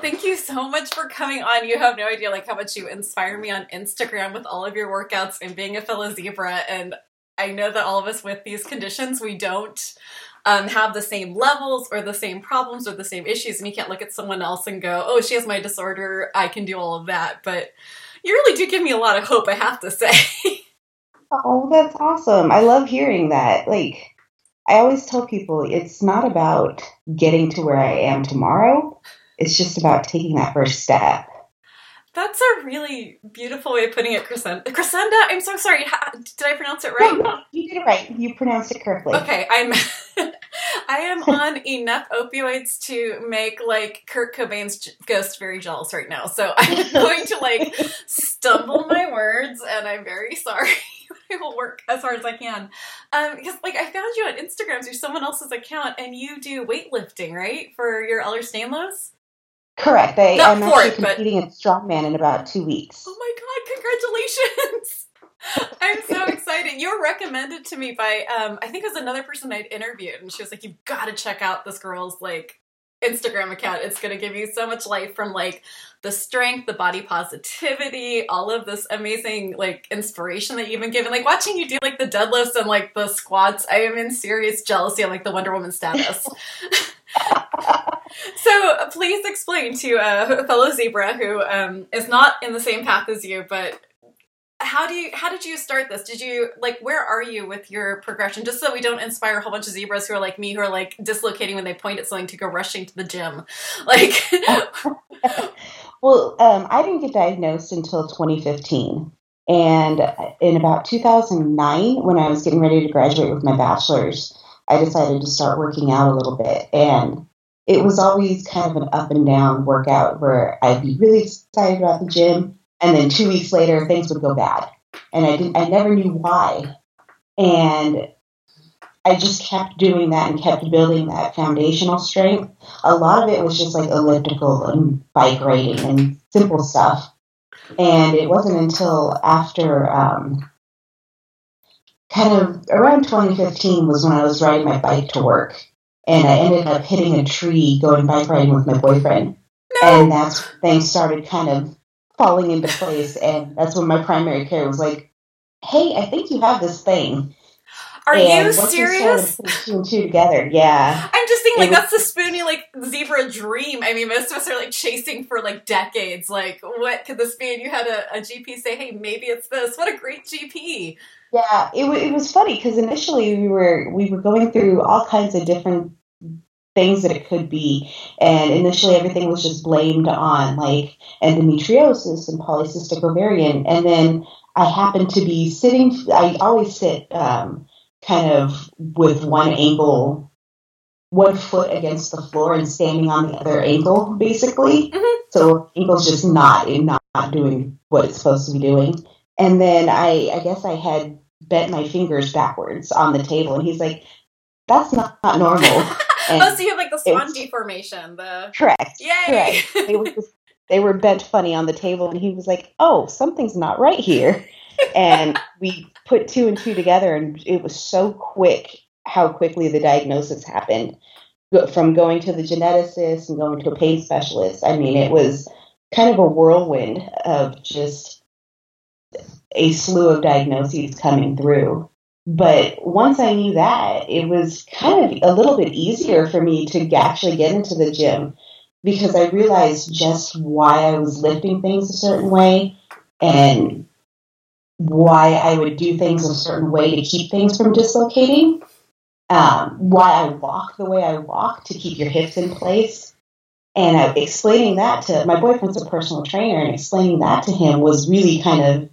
Thank you so much for coming on. You have no idea like how much you inspire me on Instagram with all of your workouts and being a fellow zebra. And I know that all of us with these conditions, we don't um, have the same levels or the same problems or the same issues. And you can't look at someone else and go, oh, she has my disorder. I can do all of that. But you really do give me a lot of hope, I have to say. oh, that's awesome. I love hearing that. Like, I always tell people it's not about getting to where I am tomorrow. It's just about taking that first step. That's a really beautiful way of putting it, Kresenda. Kresenda, I'm so sorry. did I pronounce it right? No, you did it right. You pronounced it correctly. Okay, I'm. I am on enough opioids to make like Kurt Cobain's ghost very jealous right now. So I'm going to like stumble my words, and I'm very sorry. I will work as hard as I can. Um, because like I found you on Instagram through someone else's account, and you do weightlifting, right, for your Ehlers-Danlos. Correct. I, am actually it, competing but... in strongman in about two weeks. Oh my god! Congratulations! I'm so excited. You were recommended to me by um, I think it was another person I'd interviewed, and she was like, "You've got to check out this girl's like Instagram account. It's going to give you so much life from like the strength, the body positivity, all of this amazing like inspiration that you've been given. Like watching you do like the deadlifts and like the squats, I am in serious jealousy on like the Wonder Woman status. so please explain to a fellow zebra who um, is not in the same path as you, but how do you how did you start this? Did you like where are you with your progression? Just so we don't inspire a whole bunch of zebras who are like me who are like dislocating when they point at something to go rushing to the gym. Like well um, i didn't get diagnosed until 2015 and in about 2009 when i was getting ready to graduate with my bachelor's i decided to start working out a little bit and it was always kind of an up and down workout where I'd be really excited about the gym, and then two weeks later things would go bad, and I didn't, I never knew why, and I just kept doing that and kept building that foundational strength. A lot of it was just like elliptical and bike riding and simple stuff, and it wasn't until after. Um, kind of around 2015 was when I was riding my bike to work and I ended up hitting a tree going bike riding with my boyfriend. No. And that's things started kind of falling into place. And that's when my primary care was like, hey, I think you have this thing. Are and you serious? Two and two together, yeah. I'm just thinking, like, that's the spoony, like, zebra dream. I mean, most of us are, like, chasing for, like, decades. Like, what could this be? And you had a, a GP say, hey, maybe it's this. What a great GP. Yeah, it, it was funny because initially we were we were going through all kinds of different things that it could be. And initially, everything was just blamed on like endometriosis and polycystic ovarian. And then I happened to be sitting, I always sit um, kind of with one ankle, one foot against the floor and standing on the other ankle, basically. Mm-hmm. So ankle's just not, not, not doing what it's supposed to be doing. And then I, I guess I had bent my fingers backwards on the table, and he's like, "That's not, not normal." Oh, so you have like the swan deformation. The correct. Yay! Correct. they, were just, they were bent funny on the table, and he was like, "Oh, something's not right here." and we put two and two together, and it was so quick how quickly the diagnosis happened from going to the geneticist and going to a pain specialist. I mean, it was kind of a whirlwind of just a slew of diagnoses coming through. But once I knew that, it was kind of a little bit easier for me to actually get into the gym because I realized just why I was lifting things a certain way and why I would do things a certain way to keep things from dislocating. Um, why I walk the way I walk to keep your hips in place. And I, explaining that to my boyfriend's a personal trainer, and explaining that to him was really kind of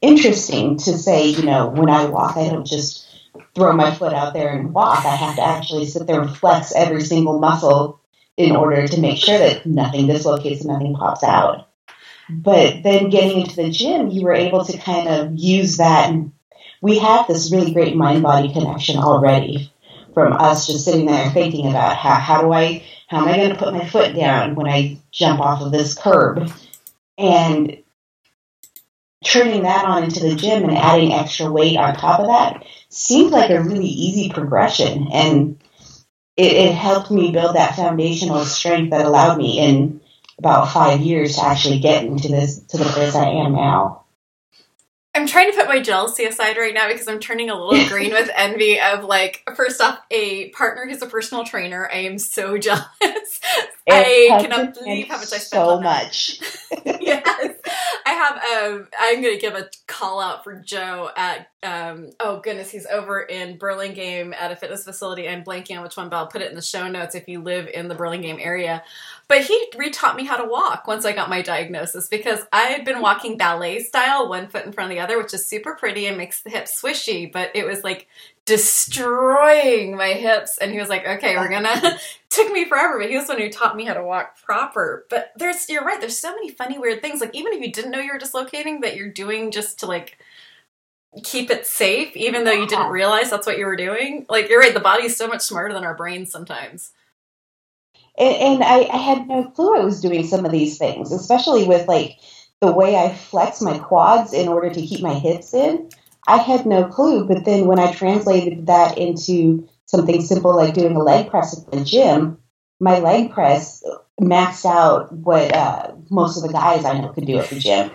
interesting to say, you know, when I walk, I don't just throw my foot out there and walk. I have to actually sit there and flex every single muscle in order to make sure that nothing dislocates and nothing pops out. But then getting into the gym, you were able to kind of use that. And we have this really great mind body connection already from us just sitting there thinking about how, how do I, how am I going to put my foot down when I jump off of this curb? And turning that on into the gym and adding extra weight on top of that seemed like a really easy progression. And it, it helped me build that foundational strength that allowed me in about five years to actually get into this to the place I am now. I'm trying to put my jealousy aside right now because I'm turning a little green with envy of like first off a partner who's a personal trainer. I am so jealous. It I cannot believe how much I spent so on that. much. yes. I have um I'm gonna give a call out for Joe at um oh goodness, he's over in Burlingame at a fitness facility. I'm blanking on which one, but I'll put it in the show notes if you live in the Burlingame area. But he retaught me how to walk once I got my diagnosis because I had been walking ballet style, one foot in front of the other, which is super pretty and makes the hips swishy, but it was like destroying my hips. And he was like, okay, we're gonna, took me forever, but he was the one who taught me how to walk proper. But there's, you're right, there's so many funny, weird things. Like, even if you didn't know you were dislocating, that you're doing just to like, keep it safe even though you didn't realize that's what you were doing like you're right the body's so much smarter than our brains sometimes and, and I, I had no clue I was doing some of these things, especially with like the way I flex my quads in order to keep my hips in. I had no clue, but then when I translated that into something simple like doing a leg press at the gym, my leg press maxed out what uh, most of the guys I know could do at the gym.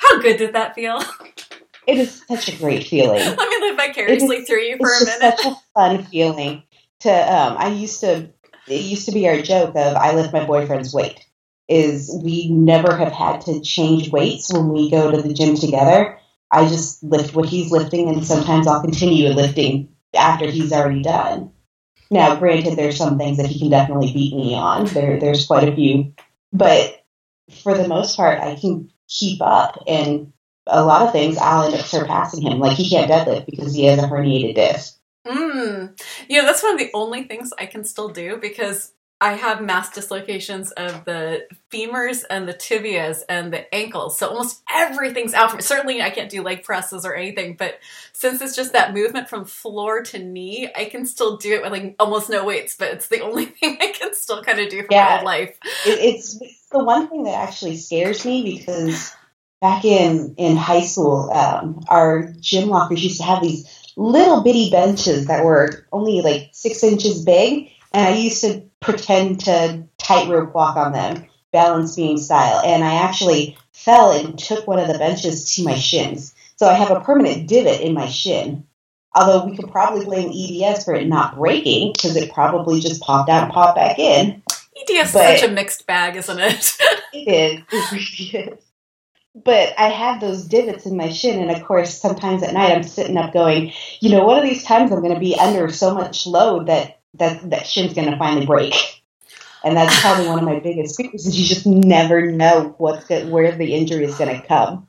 how good did that feel It is such a great feeling. let me live vicariously is- through you for a minute such a fun feeling to um i used to it used to be our joke of i lift my boyfriend's weight is we never have had to change weights when we go to the gym together. I just lift what he's lifting and sometimes i'll continue lifting after he's already done. Now granted there's some things that he can definitely beat me on. There there's quite a few. But for the most part i can keep up and a lot of things i'll end up surpassing him like he can't deadlift because he has a herniated disc Mm. You know, that's one of the only things I can still do because I have mass dislocations of the femurs and the tibias and the ankles. So almost everything's out for me. Certainly I can't do leg presses or anything, but since it's just that movement from floor to knee, I can still do it with like almost no weights, but it's the only thing I can still kind of do for my Yeah. whole life. it's the one thing that actually scares me because back in in high school, um, our gym lockers used to have these little bitty benches that were only like six inches big, and I used to pretend to tightrope walk on them, balance beam style, and I actually fell and took one of the benches to my shins. So I have a permanent divot in my shin. Although we could probably blame EDS for it not breaking because it probably just popped out and popped back in. EDS is such a mixed bag, isn't it? It is. It really is. But I have those divots in my shin, and of course, sometimes at night I'm sitting up going, you know, one of these times I'm going to be under so much load that that that shin's going to finally break. And that's probably one of my biggest fears is you just never know what's go- where the injury is going to come.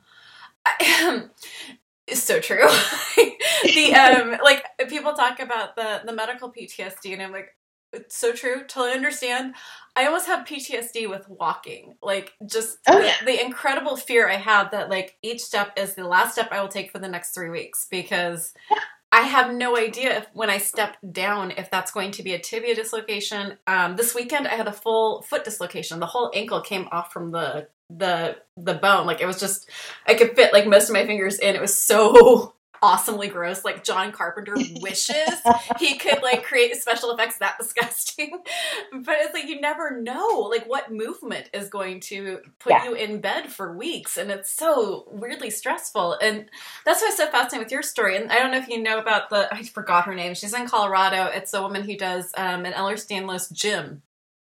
I- it's so true. the um like people talk about the the medical PTSD and I'm like it's so true. Totally understand. I almost have PTSD with walking. Like just Oh, the, yeah. the incredible fear I have that like each step is the last step I will take for the next 3 weeks because I have no idea if when I step down if that's going to be a tibia dislocation. Um, this weekend I had a full foot dislocation. The whole ankle came off from the the the bone. Like it was just I could fit like most of my fingers in. It was so awesomely gross. Like John Carpenter wishes he could like create special effects that disgusting. But it's like you never know like what movement is going to put Yeah. you in bed for weeks and it's so weirdly stressful. And that's why it's so fascinating with your story. And I don't know if you know about the I forgot her name. She's in Colorado. It's a woman who does um, an Ehlers-Danlos gym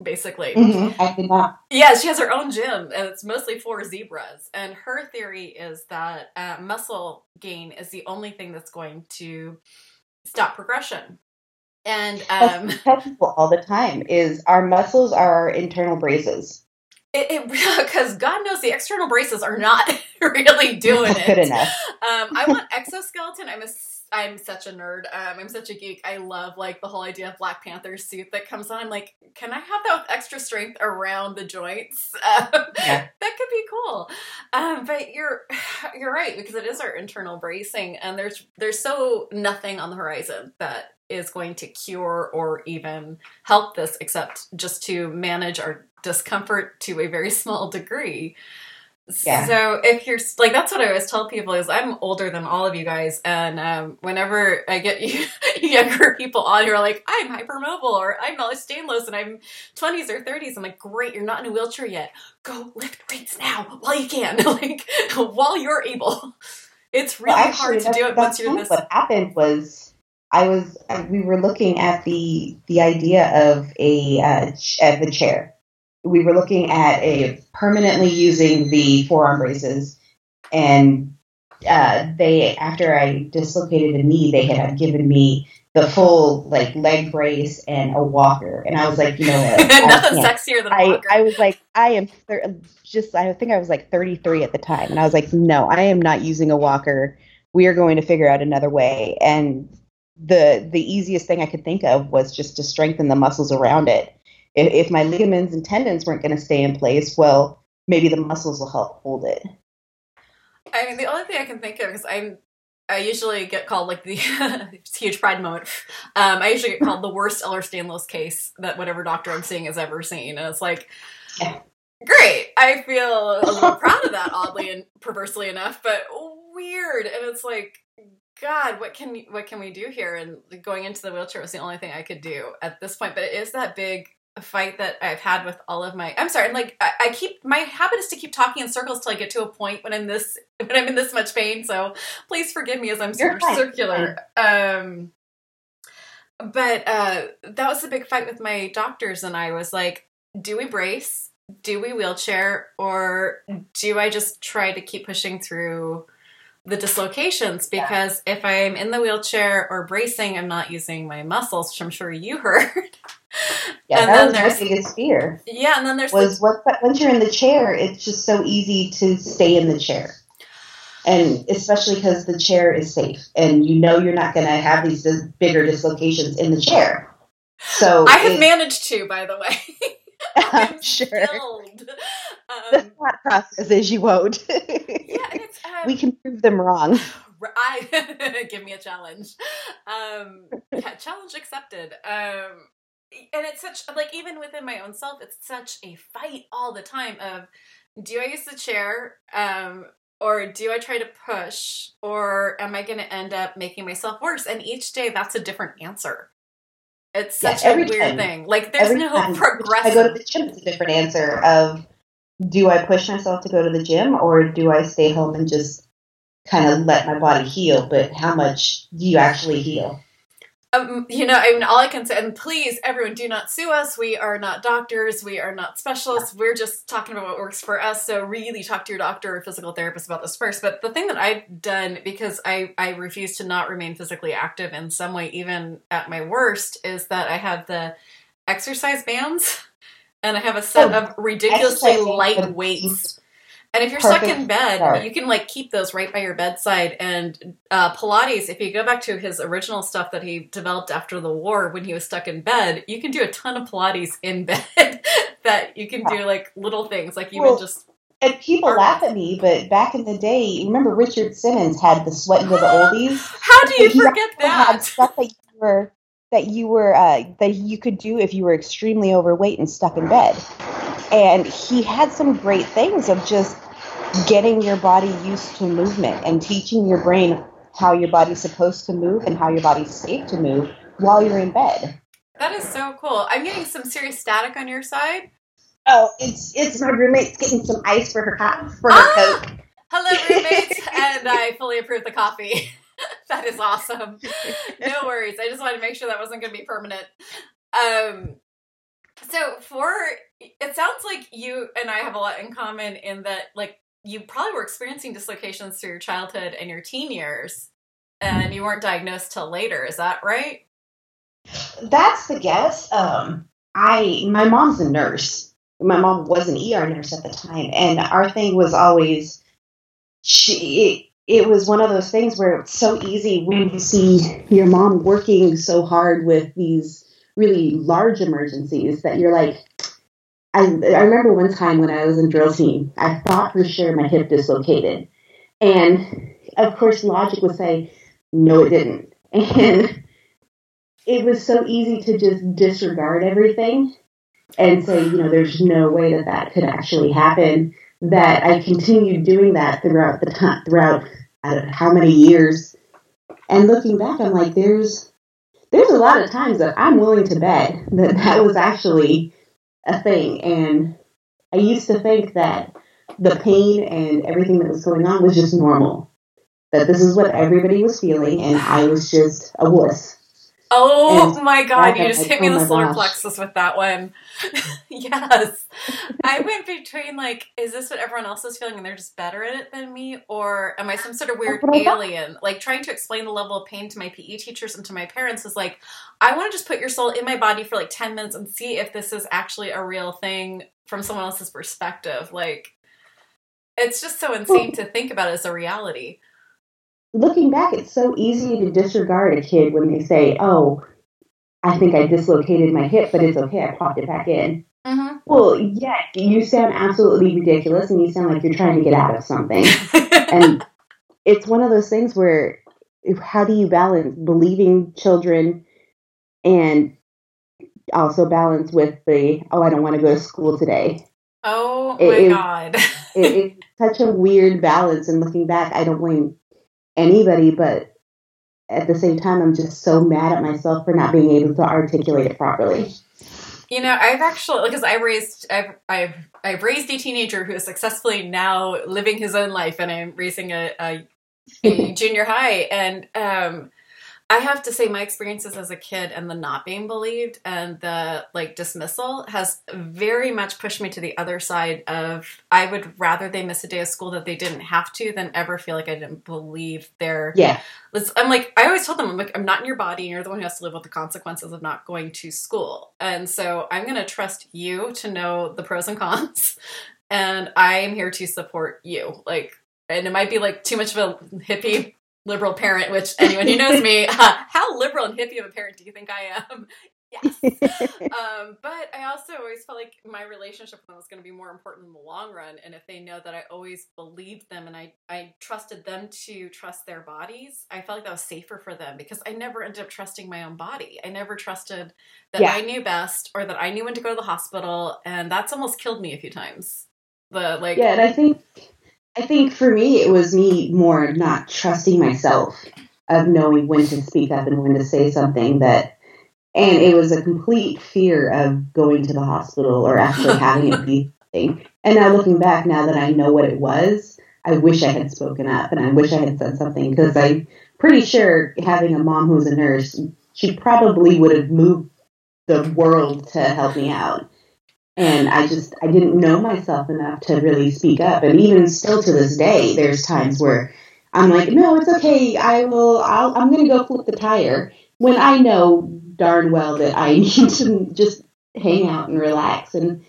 basically. Mhm, I did not. Yeah, she has her own gym, and it's mostly for zebras. And her theory is that uh, muscle gain is the only thing that's going to stop progression. And That's um, what I tell people all the time is our muscles are our internal braces. it because God knows the external braces are not really doing Not good it. enough. Um, I want exoskeleton. I'm a I'm such a nerd. Um, I'm such a geek. I love like the whole idea of Black Panther's suit that comes on. I'm like, can I have that with extra strength around the joints? Um, Yeah. that could be cool. Um, but you're you're right because it is our internal bracing, and there's there's so nothing on the horizon that is going to cure or even help this except just to manage our discomfort to a very small degree. Yeah. So if you're like, that's what I always tell people is I'm older than all of you guys, and um, whenever I get you younger people on who are like, I'm hypermobile or I'm not Stainless and I'm 20s or 30s, I'm like, great, you're not in a wheelchair yet. Go lift weights now while you can, like while you're able. It's really Well, actually, hard to do it once you're kind this. of What happened was I was we were looking at the the idea of a uh, of the chair. We were looking at a permanently using the forearm braces, and uh, they after I dislocated the knee, they had given me the full like leg brace and a walker, and I was like, you know what, Nothing sexier than a I, walker. I was like, I am thir- just, I think I was like 33 at the time. And I was like, no, I am not using a walker. We are going to figure out another way. And the, the easiest thing I could think of was just to strengthen the muscles around it. If, if my ligaments and tendons weren't going to stay in place, well, maybe the muscles will help hold it. I mean, the only thing I can think of is I'm. I usually get called like the huge pride moment. Um, I usually get called the worst Ehlers-Danlos case that whatever doctor I'm seeing has ever seen, and it's like, Yeah. great. I feel a little proud of that, oddly and perversely enough, but weird. And it's like, God, what can what can we do here? And going into the wheelchair was the only thing I could do at this point. But it is that big fight that I've had with all of my. I'm sorry. and, Like I, I keep my habit is to keep talking in circles till I get to a point when I'm this when I'm in this much pain. So please forgive me as I'm You're circular. Um, but uh, that was the big fight with my doctors, and I was like, do we brace? Do we wheelchair? Or do I just try to keep pushing through the dislocations? Yeah. Because if I'm in the wheelchair or bracing, I'm not using my muscles, which I'm sure you heard. Yeah, And that then was my biggest fear. yeah, and then there's was what once you're in the chair, it's just so easy to stay in the chair, and especially because the chair is safe, and you know you're not going to have these bigger dislocations in the chair. So I have it- managed to, by the way. I'm I'm sure skilled. the Um, thought process is you won't. yeah, it's um, we can prove them wrong. I give me a challenge. Um, yeah, challenge accepted. Um, and it's such like even within my own self, it's such a fight all the time. Of do I use the chair, um, or do I try to push, or am I going to end up making myself worse? And each day, that's a different answer. It's Yeah, such a weird time. thing. Like there's no time progressive. I go to the gym, it's a different answer of do I push myself to go to the gym or do I stay home and just kind of let my body heal? But how much do you actually heal? Um, you know, I mean, all I can say, and please, everyone, do not sue us. We are not doctors. We are not specialists. We're just talking about what works for us. So, really, talk to your doctor or physical therapist about this first. But the thing that I've done, because I I refuse to not remain physically active in some way, even at my worst, is that I have the exercise bands, and I have a set Oh, of ridiculously light weights. And if you're stuck in bed, start. you can like keep those right by your bedside. And uh, Pilates, if you go back to his original stuff that he developed after the war when he was stuck in bed, you can do a ton of Pilates in bed. that you can do like little things, like even Well, just And people laugh at me, but back in the day, remember Richard Simmons had the Sweatin' to the Oldies? how do you forget also had that? stuff that you were that you were uh, that you could do if you were extremely overweight and stuck in bed. And he had some great things of just getting your body used to movement and teaching your brain how your body's supposed to move and how your body's safe to move while you're in bed. That is so cool. I'm getting some serious static on your side. Oh, it's it's my roommate's getting some ice for her co- for her Ah! coat. Hello, roommates, and I fully approve the coffee. that is awesome. No worries. I just wanted to make sure that wasn't going to be permanent. Um, so for it sounds like you and I have a lot in common in that, like, you probably were experiencing dislocations through your childhood and your teen years, and you weren't diagnosed till later. Is that right? That's the guess. Um, I my mom's a nurse. My mom was an ER nurse at the time, and our thing was always she. It, was one of those things where it's so easy when you see your mom working so hard with these really large emergencies that you're like. I, I remember one time when I was in drill team, I thought for sure my hip dislocated, and of course logic would say, no, it didn't, and it was so easy to just disregard everything and say, you know, there's no way that that could actually happen. that I continued doing that throughout the time, throughout how many years. And looking back, I'm like, there's there's a lot of times that I'm willing to bet that that was actually a thing. And I used to think that the pain and everything that was going on was just normal. That this is what everybody was feeling, and I was just a wuss. Oh my god, you just hit me in the solar gosh. plexus with that one. yes. I went between like, is this what everyone else is feeling and they're just better at it than me? Or am I some sort of weird alien? Like trying to explain the level of pain to my PE teachers and to my parents is like, I want to just put your soul in my body for like 10 minutes and see if this is actually a real thing from someone else's perspective. Like, it's just so insane to think about it as a reality looking back, it's so easy to disregard a kid when they say, "Oh, I think I dislocated my hip, but it's okay. I popped it back in." Mm-hmm. Well, yeah, you sound absolutely ridiculous, and you sound like you're trying to get out of something. and it's one of those things where, how do you balance believing children and also balance with the, "Oh, I don't want to go to school today." Oh my it, god! it, it's such a weird balance, and looking back, I don't blame anybody, but at the same time, I'm just so mad at myself for not being able to articulate it properly. You know, I've actually because I raised I've I've I've raised a teenager who is successfully now living his own life, and I'm raising a, a, a junior high, and um, I have to say my experiences as a kid and the not being believed and the like dismissal has very much pushed me to the other side of I would rather they miss a day of school that they didn't have to than ever feel like I didn't believe their yeah. I'm like I always told them I'm like I'm not in your body. And you're the one who has to live with the consequences of not going to school. And so I'm gonna trust you to know the pros and cons and I am here to support you. Like and it might be like too much of a hippie liberal parent, which anyone who knows me, uh, how liberal and hippie of a parent do you think I am? Yes. um, but I also always felt like my relationship with them was going to be more important in the long run. And if they know that I always believed them and I, I trusted them to trust their bodies, I felt like that was safer for them because I never ended up trusting my own body. I never trusted that yeah. I knew best or that I knew when to go to the hospital. And that's almost killed me a few times. The like, yeah, and I think I think for me, it was me more not trusting myself of knowing when to speak up and when to say something that, and it was a complete fear of going to the hospital or actually having it be something. And now looking back, now that I know what it was, I wish I had spoken up and I wish I had said something because I'm pretty sure having a mom who's a nurse, she probably would have moved the world to help me out and I just I didn't know myself enough to really speak up. And even still to this day, there's times where I'm like, no, it's okay. I will. I'll, I'm going to go flip the tire when I know darn well that I need to just hang out and relax. And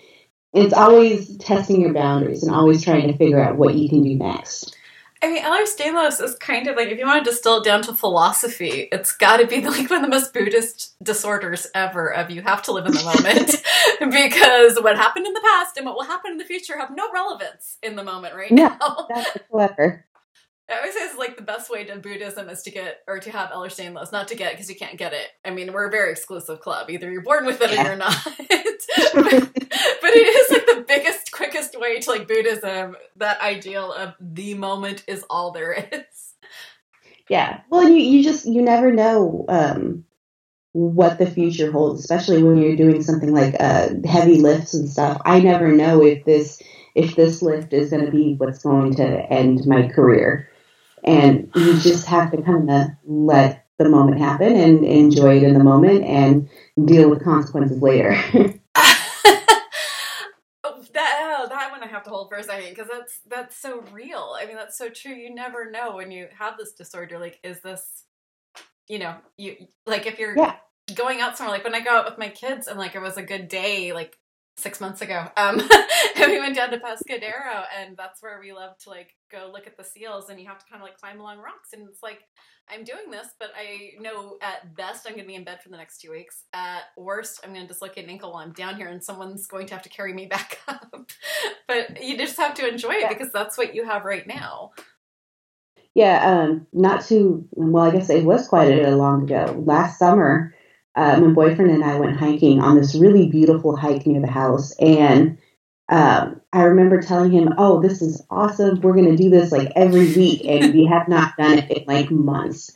it's always testing your boundaries and always trying to figure out what you can do next. I mean, Ehlers-Danlos is kind of like if you want to distill it down to philosophy, it's got to be like one of the most Buddhist disorders ever. Of you have to live in the moment because what happened in the past and what will happen in the future have no relevance in the moment right now. That's clever. I always say it's like the best way to Buddhism is to get or to have Ehlers-Danlos, not to get because you can't get it. I mean, we're a very exclusive club. Either you're born with it yeah. or you're not. but, but it is like the biggest, quickest way to like Buddhism. That ideal of the moment is all there is. Yeah. Well, you you just you never know um, what the future holds, especially when you're doing something like uh, heavy lifts and stuff. I never know if this if this lift is going to be what's going to end my career and you just have to kind of let the moment happen and enjoy it in the moment and deal with consequences later. that oh, that one I have to hold for a second because that's that's so real. I mean, that's so true. You never know when you have this disorder. Like, is this, you know, you like if you're yeah. going out somewhere. Like when I go out with my kids and like it was a good day. Like six months ago. Um, and we went down to Pescadero, and that's where we love to like go look at the seals. And you have to kind of like climb along rocks, and it's like I'm doing this, but I know at best I'm going to be in bed for the next two weeks. At worst, I'm going to dislocate an ankle while I'm down here, and someone's going to have to carry me back up. but you just have to enjoy it because that's what you have right now. Yeah, um, not too well. I guess it was quite a bit long ago. Last summer, uh, my boyfriend and I went hiking on this really beautiful hike near the house, and um, I remember telling him, "Oh, this is awesome. We're going to do this like every week," and we have not done it in like months.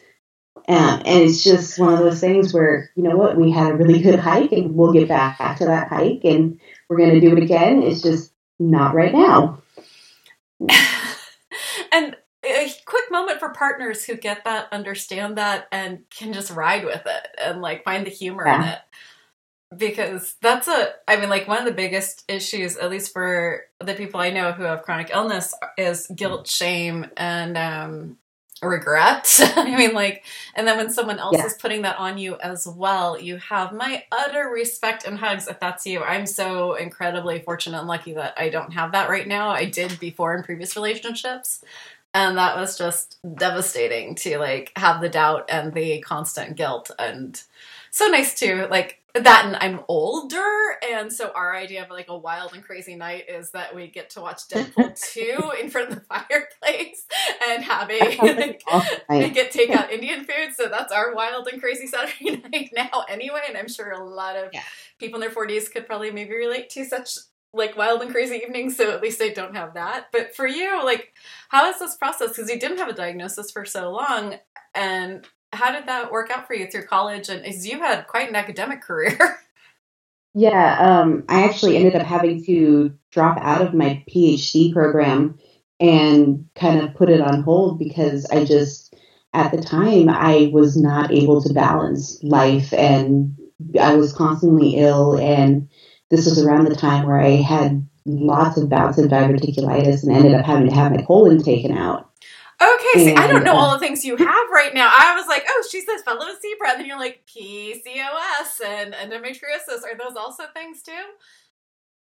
Um, and it's just one of those things where you know what, we had a really good hike, and we'll get back to that hike, and we're going to do it again. It's just not right now. and a quick moment for partners who get that, understand that, and can just ride with it and like find the humor yeah. in it. Because that's a, I mean, like one of the biggest issues, at least for the people I know who have chronic illness, is guilt, shame, and um, regret. I mean, like, and then when someone else yeah. is putting that on you as well, you have my utter respect and hugs if that's you. I'm so incredibly fortunate and lucky that I don't have that right now. I did before in previous relationships and that was just devastating to like have the doubt and the constant guilt and so nice too like that and i'm older. And so our idea of like a wild and crazy night is that we get to watch deadpool 2 in front of the fireplace and have a like, and get takeout indian food. So that's our wild and crazy saturday night now anyway. And i'm sure a lot of yeah. people in their 40s could probably maybe relate to such like wild and crazy evenings, so at least I don't have that. But for you, like, how is this process? Because you didn't have a diagnosis for so long, and how did that work out for you through college? And as you had quite an academic career. Yeah, um, I actually ended up having to drop out of my PhD program and kind of put it on hold because I just, at the time, I was not able to balance life and I was constantly ill and this was around the time where I had lots of bouts of diverticulitis and ended up having to have my colon taken out. Okay, see, I don't know uh, all the things you have right now. I was like, oh, she's this fellow zebra, and then you're like PCOS and endometriosis. Are those also things too?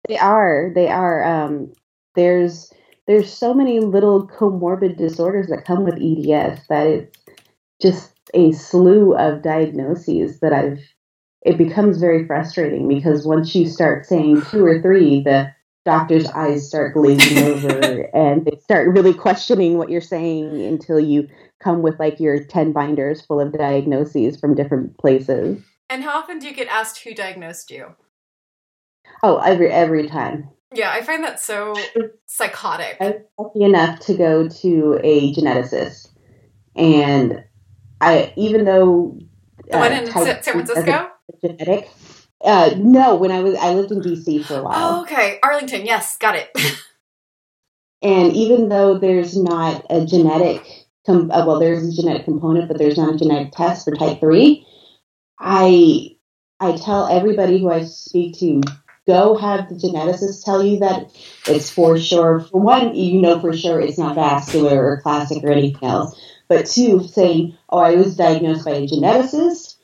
They are. They are. Um, there's there's so many little comorbid disorders that come with EDS that it's just a slew of diagnoses that I've it becomes very frustrating because once you start saying two or three, the doctor's eyes start glazing over and they start really questioning what you're saying until you come with like your 10 binders full of diagnoses from different places. And how often do you get asked who diagnosed you? Oh, every every time. Yeah, I find that so psychotic. I was lucky enough to go to a geneticist, and I even though the uh, one in San Francisco genetic. Uh, no, when I was I lived in DC for a while. Oh, okay, Arlington. Yes, got it. and even though there's not a genetic, com- uh, well, there's a genetic component, but there's not a genetic test for type three. I I tell everybody who I speak to, go have the geneticist tell you that it's for sure. For one, you know for sure it's not vascular or classic or anything else. But two, saying, oh, I was diagnosed by a geneticist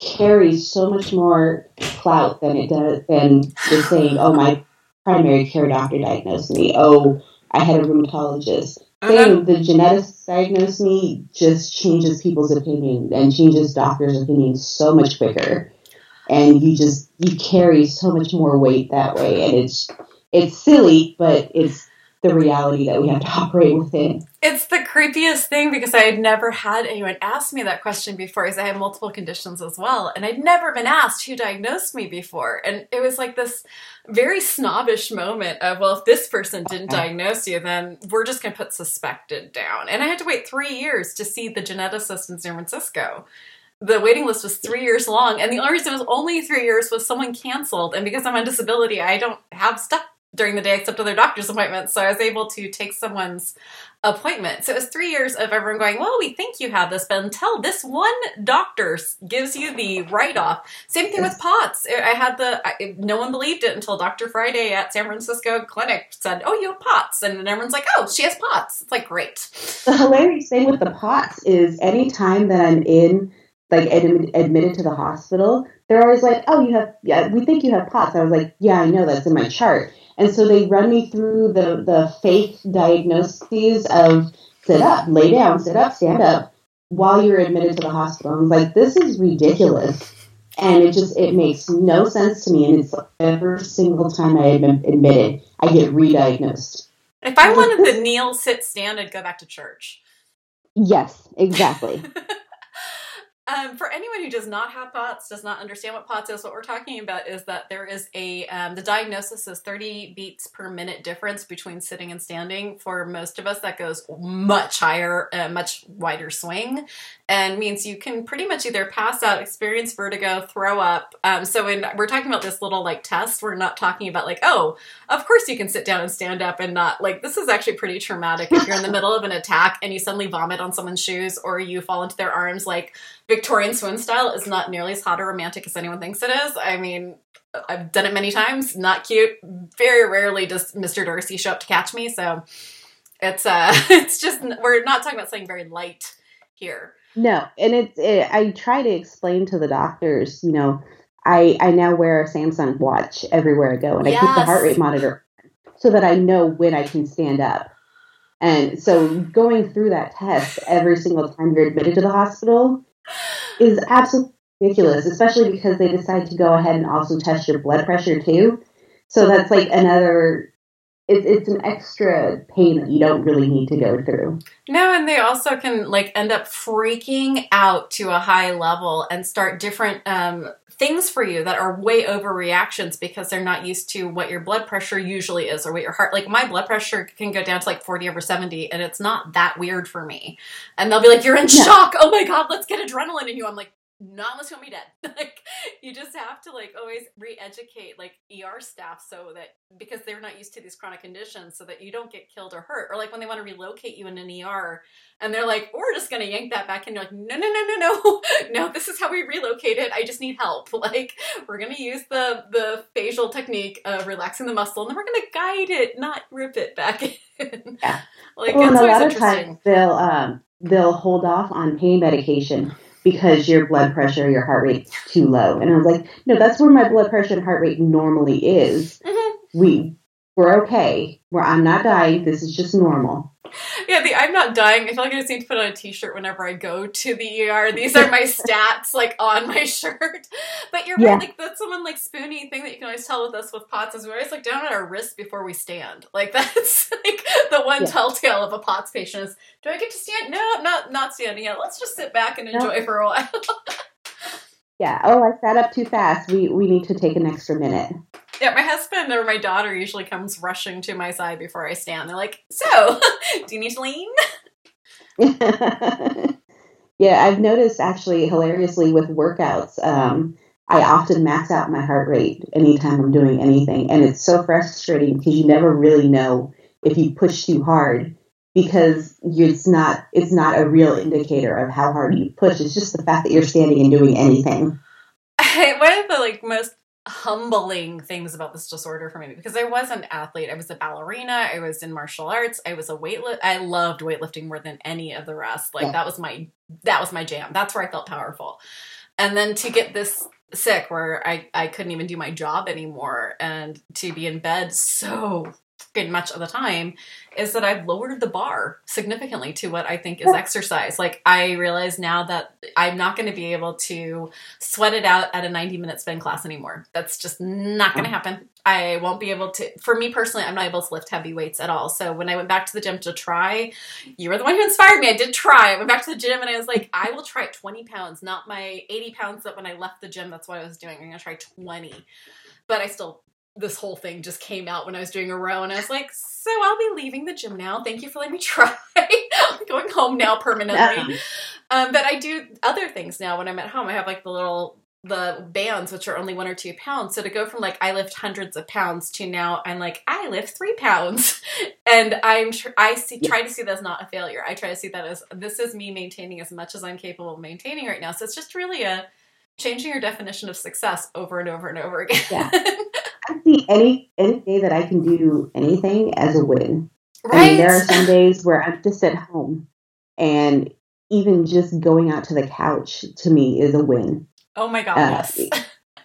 carries so much more clout than it does than just saying, "Oh, my primary care doctor diagnosed me." Oh, I had a rheumatologist. Saying the geneticist diagnosed me just changes people's opinion and changes doctors' opinions so much quicker, and you just you carry so much more weight that way, and it's it's silly, but it's the reality that we have to operate within. It's the creepiest thing because I had never had anyone ask me that question before because I had multiple conditions as well. And I'd never been asked who diagnosed me before. And it was like this very snobbish moment of, well, if this person didn't diagnose you, then we're just going to put suspected down. And I had to wait three years to see the geneticist in San Francisco the waiting list was three years long, and the only reason it was only three years was someone canceled, and because I'm on disability, I don't have stuff during the day except other doctor's appointments. So I was able to take someone's appointment. So it was three years of everyone going, Well, we think you have this, but until this one doctor gives you the write off. Same thing with POTS. I had the, I, no one believed it until Dr. Friday at San Francisco Clinic said, Oh, you have POTS. And everyone's like, Oh, she has POTS. It's like, Great. The hilarious thing with the POTS is anytime that I'm in, like ad- admitted to the hospital, they're always like, "Oh, you have yeah, we think you have POTS." I was like, "Yeah, I know that's in my chart." And so they run me through the, the fake diagnoses of sit up, lay down, sit up, stand up while you're admitted to the hospital. I'm like, this is ridiculous. And it just, it makes no sense to me. And it's every single time I am admitted, I get re-diagnosed. If I wanted the kneel, sit, stand, I'd go back to church. Yes, exactly. Um, for anyone who does not have POTS, does not understand what POTS is, what we're talking about is that there is a um, the diagnosis is 30 beats per minute difference between sitting and standing. For most of us, that goes much higher, uh, much wider swing, and means you can pretty much either pass out, experience vertigo, throw up. Um, so when we're talking about this little like test, we're not talking about like, oh, of course you can sit down and stand up and not like this is actually pretty traumatic if you're in the middle of an attack and you suddenly vomit on someone's shoes or you fall into their arms like Victorian swim style is not nearly as hot or romantic as anyone thinks it is. I mean, I've done it many times. Not cute. Very rarely does Mr. Darcy show up to catch me. So it's uh, it's just we're not talking about something very light here. No, and it's it, I try to explain to the doctors. You know, I I now wear a Samsung watch everywhere I go, and yes. I keep the heart rate monitor so that I know when I can stand up. And so going through that test every single time you're admitted to the hospital is absolutely ridiculous, especially because they decide to go ahead and also test your blood pressure too. So that's like another it's it's an extra pain that you don't really need to go through. No, and they also can like end up freaking out to a high level and start different um, things for you that are way overreactions because they're not used to what your blood pressure usually is or what your heart like my blood pressure can go down to like 40 over 70 and it's not that weird for me. And they'll be like, You're in yeah. shock. Oh my god, let's get adrenaline in you. I'm like, not unless you want me dead. like you just have to like always re-educate like ER staff so that because they're not used to these chronic conditions so that you don't get killed or hurt. Or like when they want to relocate you in an ER and they're like, we're just gonna yank that back and you're like, no, no, no, no, no, no, this is how we relocate it. I just need help. Like we're gonna use the the facial technique of relaxing the muscle and then we're gonna guide it, not rip it back in. Yeah. like well, a lot of times they'll um they'll hold off on pain medication because your blood pressure, your heart rate's too low. And I was like, no, that's where my blood pressure and heart rate normally is. Mm-hmm. We we're okay. Where I'm not dying. This is just normal. Yeah, the I'm not dying. I feel like I just need to put on a t-shirt whenever I go to the ER. These are my stats, like on my shirt. But you're yeah. right, like that's someone like spoony thing that you can always tell with us with POTS is we always like down at our wrists before we stand. Like that's like the one yeah. telltale of a POTS patient is do I get to stand? No, not not standing yet. Let's just sit back and enjoy no. for a while. yeah. Oh, I sat up too fast. We we need to take an extra minute. Yeah, my husband or my daughter usually comes rushing to my side before I stand. They're like, "So, do you need to lean?" yeah, I've noticed actually hilariously with workouts, um, I often max out my heart rate anytime I'm doing anything, and it's so frustrating because you never really know if you push too hard because it's not it's not a real indicator of how hard you push. It's just the fact that you're standing and doing anything. One of the like most humbling things about this disorder for me because I was an athlete. I was a ballerina. I was in martial arts. I was a weightlift. I loved weightlifting more than any of the rest. Like yeah. that was my that was my jam. That's where I felt powerful. And then to get this sick where I I couldn't even do my job anymore and to be in bed so much of the time is that I've lowered the bar significantly to what I think is exercise. Like I realize now that I'm not going to be able to sweat it out at a 90 minute spin class anymore. That's just not going to happen. I won't be able to for me personally, I'm not able to lift heavy weights at all. So when I went back to the gym to try, you were the one who inspired me. I did try. I went back to the gym and I was like, I will try 20 pounds, not my 80 pounds that when I left the gym, that's what I was doing. I'm going to try 20 but I still this whole thing just came out when I was doing a row, and I was like, "So I'll be leaving the gym now. Thank you for letting me try. I'm going home now permanently." Yeah. Um, but I do other things now when I'm at home. I have like the little the bands, which are only one or two pounds. So to go from like I lift hundreds of pounds to now I'm like I lift three pounds, and I'm tr- I see yeah. try to see that as not a failure. I try to see that as this is me maintaining as much as I'm capable of maintaining right now. So it's just really a changing your definition of success over and over and over again. Yeah. I see any any day that I can do anything as a win. Right. I mean, there are some days where I'm just at home, and even just going out to the couch to me is a win. Oh my god! Uh, yes.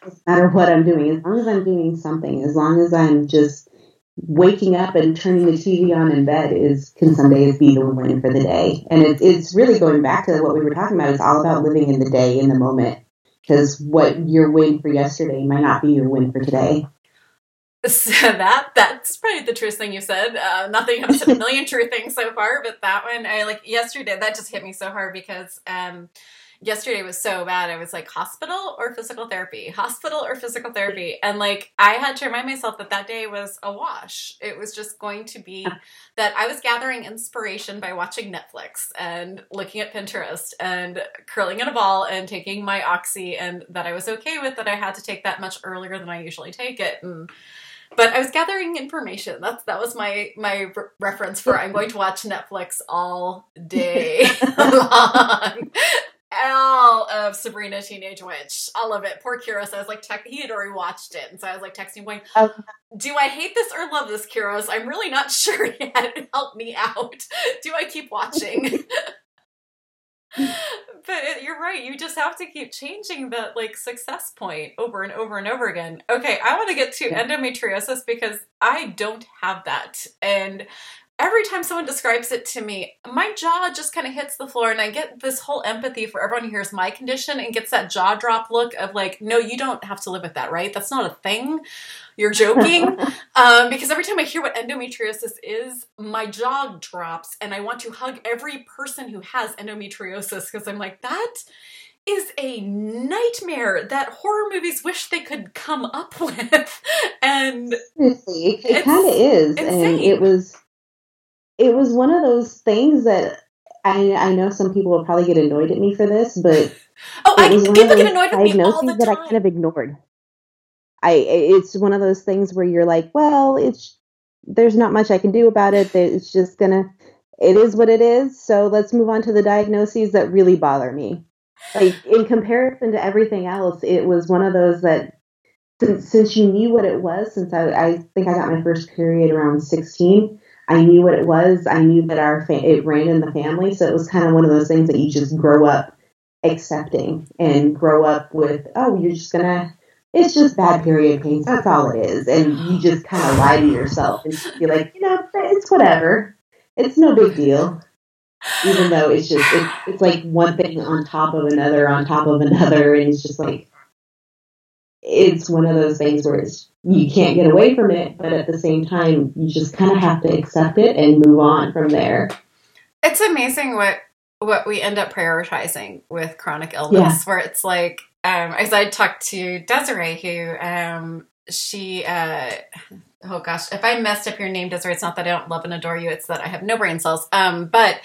no matter what I'm doing, as long as I'm doing something, as long as I'm just waking up and turning the TV on in bed is can some days be the win for the day. And it's it's really going back to what we were talking about. It's all about living in the day, in the moment, because what your win for yesterday might not be your win for today. So that that's probably the truest thing you said. Uh, not that you haven't said a million true things so far, but that one, I like yesterday. That just hit me so hard because um, yesterday was so bad. I was like, hospital or physical therapy? Hospital or physical therapy? And like, I had to remind myself that that day was a wash. It was just going to be that I was gathering inspiration by watching Netflix and looking at Pinterest and curling in a ball and taking my Oxy, and that I was okay with that I had to take that much earlier than I usually take it. And but I was gathering information. That's that was my my re- reference for I'm going to watch Netflix all day long. All of Sabrina Teenage Witch, all of it. Poor Kiros. I was like, tech, he had already watched it, and so I was like texting, going, Oh. "Do I hate this or love this, Kiros? I'm really not sure yet. Help me out. Do I keep watching?" but it, you're right. You just have to keep changing that like success point over and over and over again. Okay, I want to get to endometriosis because I don't have that, and every time someone describes it to me, my jaw just kind of hits the floor, and I get this whole empathy for everyone who hears my condition and gets that jaw drop look of like, no, you don't have to live with that, right? That's not a thing. You're joking. Um, because every time I hear what endometriosis is, my jaw drops, and I want to hug every person who has endometriosis because I'm like, that is a nightmare that horror movies wish they could come up with. And Seriously, it, kind of is, and it was, it was one of those things that I I know some people will probably get annoyed at me for this, but oh, I it was one people of get annoyed with me all diagnoses the that I kind of ignored. I it's one of those things where you're like, well, it's there's not much I can do about it. It's just gonna, it is what it is. So let's move on to the diagnoses that really bother me. Like in comparison to everything else, it was one of those that since since you knew what it was, since I I think I got my first period around 16. I knew what it was. I knew that our fa- it ran in the family, so it was kind of one of those things that you just grow up accepting and grow up with. Oh, you're just gonna. It's just bad period pains. That's all it is, and you just kind of lie to yourself and be like, you know, it's whatever. It's no big deal. Even though it's just it's, it's like one thing on top of another on top of another, and it's just like it's one of those things where it's you can't get away from it, but at the same time, you just kind of have to accept it and move on from there. It's amazing what what we end up prioritizing with chronic illness, where it's like, um, as I talked to Desiree, who um, she, uh, oh gosh, if I messed up your name, Desiree, it's not that I don't love and adore you; it's that I have no brain cells. Um, but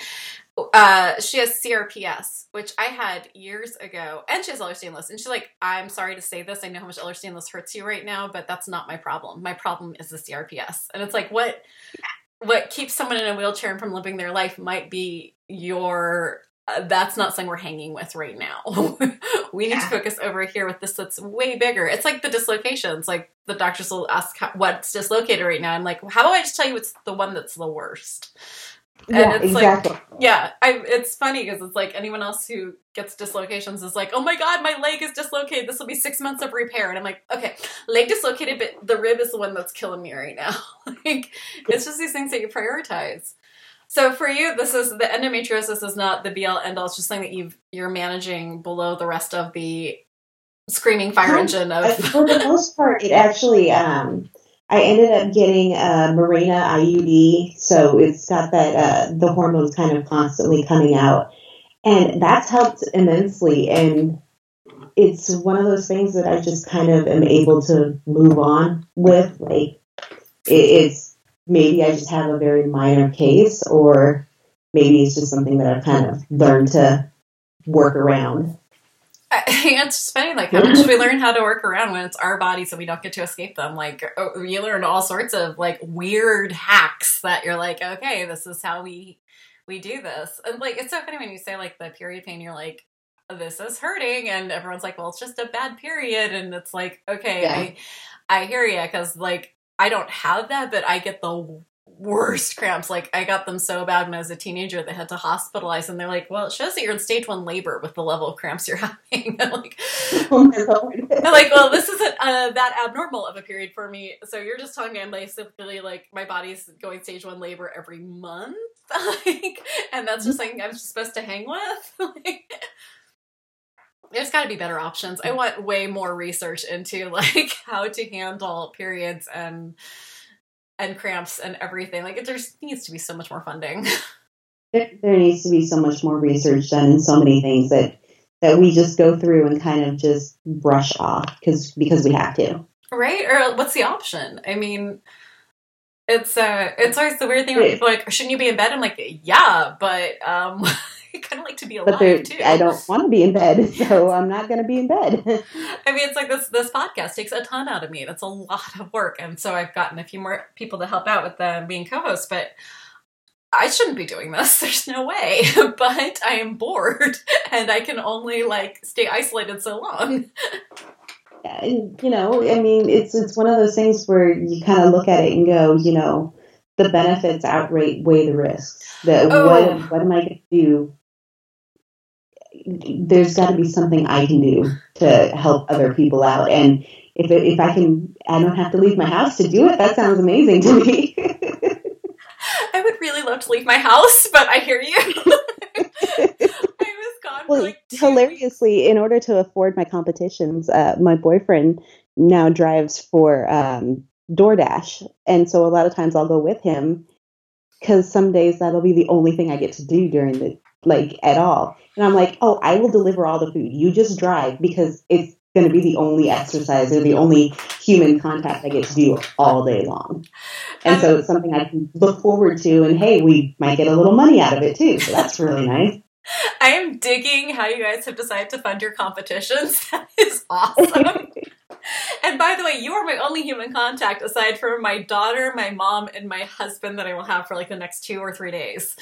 uh, she has CRPS, which I had years ago, and she has Ehlers-Danlos. And she's like, "I'm sorry to say this. I know how much Ehlers-Danlos hurts you right now, but that's not my problem. My problem is the CRPS." And it's like, what? what keeps someone in a wheelchair from living their life might be your uh, that's not something we're hanging with right now. we need to focus over here with this that's way bigger. It's like the dislocations. Like the doctors will ask how, what's dislocated right now. I'm like, how do I just tell you it's the one that's the worst? And yeah, it's like- exactly. Yeah, I, it's funny because it's like anyone else who gets dislocations is like, oh my god, my leg is dislocated. This will be six months of repair, and I'm like, okay, leg dislocated, but the rib is the one that's killing me right now. like, it's just these things that you prioritize. So for you, this is the endometriosis is not the be all end all. It's just something that you've you're managing below the rest of the screaming fire engine of. for the most part, it actually, um, I ended up getting a Mirena IUD, so it's got that uh, the hormones kind of constantly coming out, and that's helped immensely. And it's one of those things that I just kind of am able to move on with. Like it, it's maybe I just have a very minor case, or maybe it's just something that I've kind of learned to work around. I- it's just funny, like how much we learn how to work around when it's our bodies and we don't get to escape them. Like oh, you learn all sorts of like weird hacks that you're like, okay, this is how we we do this. And like it's so funny when you say like the period pain, you're like, this is hurting, and everyone's like, well, it's just a bad period, and it's like, okay, Yeah. I I hear you because like I don't have that, but I get the worst cramps. Like I got them so bad when I was a teenager, they had to hospitalize, and they're like, "Well, it shows that you're in stage one labor with the level of cramps you're having." I'm like, Oh my lord! I'm like, well, this isn't uh, that abnormal of a period for me. So you're just telling me I'm basically like my body's going stage one labor every month, like, and that's just something I'm just supposed to hang with. like, there's got to be better options. I want way more research into like how to handle periods and and cramps and everything. Like, there needs to be so much more funding. there, there needs to be so much more research done in so many things that that we just go through and kind of just brush off because because we have to. Right? Or what's the option? I mean, it's uh it's always the weird thing when people are like, shouldn't you be in bed? I'm like, yeah, but um kind of like to be alive but too. I don't want to be in bed, so I'm not going to be in bed. I mean, it's like this this podcast takes a ton out of me. That's a lot of work, and so I've gotten a few more people to help out with them being co-hosts, but. I shouldn't be doing this. There's no way. but I am bored and I can only like stay isolated so long. And, you know, I mean, it's it's one of those things where you kind of look at it and go, you know, the benefits outweigh the risks. That Oh. what what am I going to do? There's got to be something I can do to help other people out, and if it, if I can, I don't have to leave my house to do it. That sounds amazing to me. I would really love to leave my house, but I hear you. I was gone for Well, like hilariously, in order to afford my competitions, uh, my boyfriend now drives for um, DoorDash, and so a lot of times I'll go with him because some days that'll be the only thing I get to do during the like at all. And I'm like, oh, I will deliver all the food. You just drive because it's going to be the only exercise or the only human contact I get to do all day long. And so it's something I can look forward to. And hey, we might get a little money out of it too. So that's really nice. I am digging how you guys have decided to fund your competitions. That is awesome. and by the way, you are my only human contact aside from my daughter, my mom, and my husband that I will have for like the next two or three days.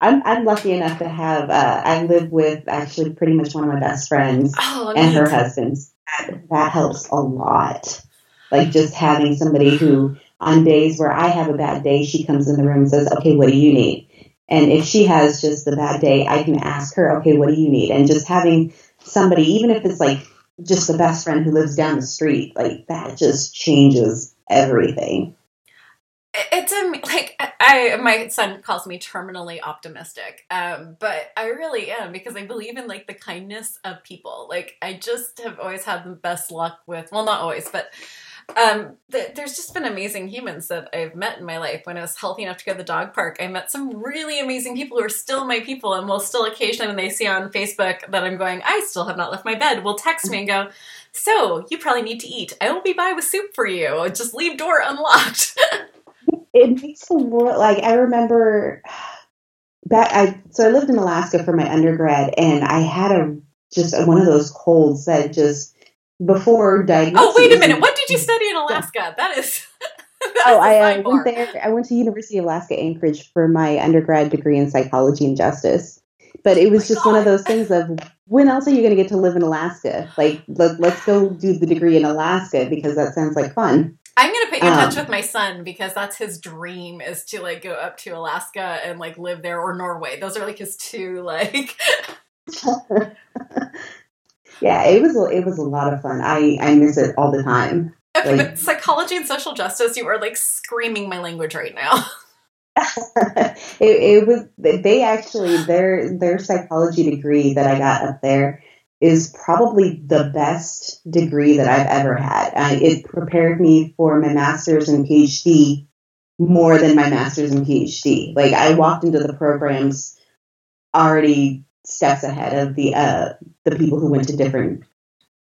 I'm I'm lucky enough to have uh, I live with actually pretty much one of my best friends Oh, and her husband. That, that helps a lot. Like just having somebody who on days where I have a bad day, she comes in the room and says, "Okay, what do you need?" And if she has just a bad day, I can ask her, "Okay, what do you need?" And just having somebody, even if it's like just the best friend who lives down the street, like that just changes everything. it's a like I my son calls me terminally optimistic, um, but I really am because I believe in like the kindness of people. Like I just have always had the best luck with well, not always, but um, th- there's just been amazing humans that I've met in my life. When I was healthy enough to go to the dog park, I met some really amazing people who are still my people and will still occasionally, when they see on Facebook that I'm going, I still have not left my bed, will text me and go, So, you probably need to eat. I will be by with soup for you. Just leave door unlocked. it makes the world like I remember back I so I lived in Alaska for my undergrad and I had a just one of those colds that just before diagnosis. Oh, wait a minute. What did you study in Alaska? That is. that Oh, is I uh, went there. I went to University of Alaska Anchorage for my undergrad degree in psychology and justice. But it was my just one of those things of when else are you going to get to live in Alaska? Like, let, let's go do the degree in Alaska because that sounds like fun. I'm gonna put you in touch Um, with my son because that's his dream is to like go up to Alaska and like live there or Norway. Those are like his two like. yeah, it was a- it was a lot of fun. I I miss it all the time. Okay, Like- but psychology and social justice, you are like screaming my language right now. it, it was they actually their their psychology degree that I got up there is probably the best degree that I've ever had. It prepared me for my master's and PhD more than my master's and PhD. Like I walked into the programs already steps ahead of the uh, the people who went to different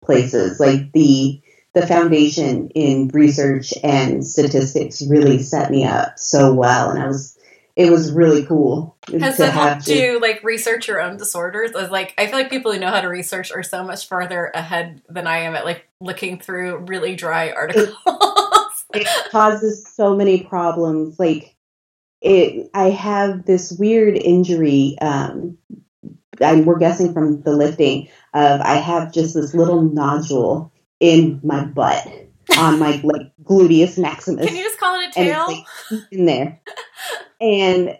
places. Like the the foundation in research and statistics really set me up so well, and I was it was really cool Has to it helped to- you like research your own disorders? Like I feel like people who know how to research are so much farther ahead than I am at like looking through really dry articles. it causes so many problems like it i have this weird injury um I, we're guessing from the lifting of i have just this little nodule in my butt on my like gluteus maximus Can you just call it a tail? like in there and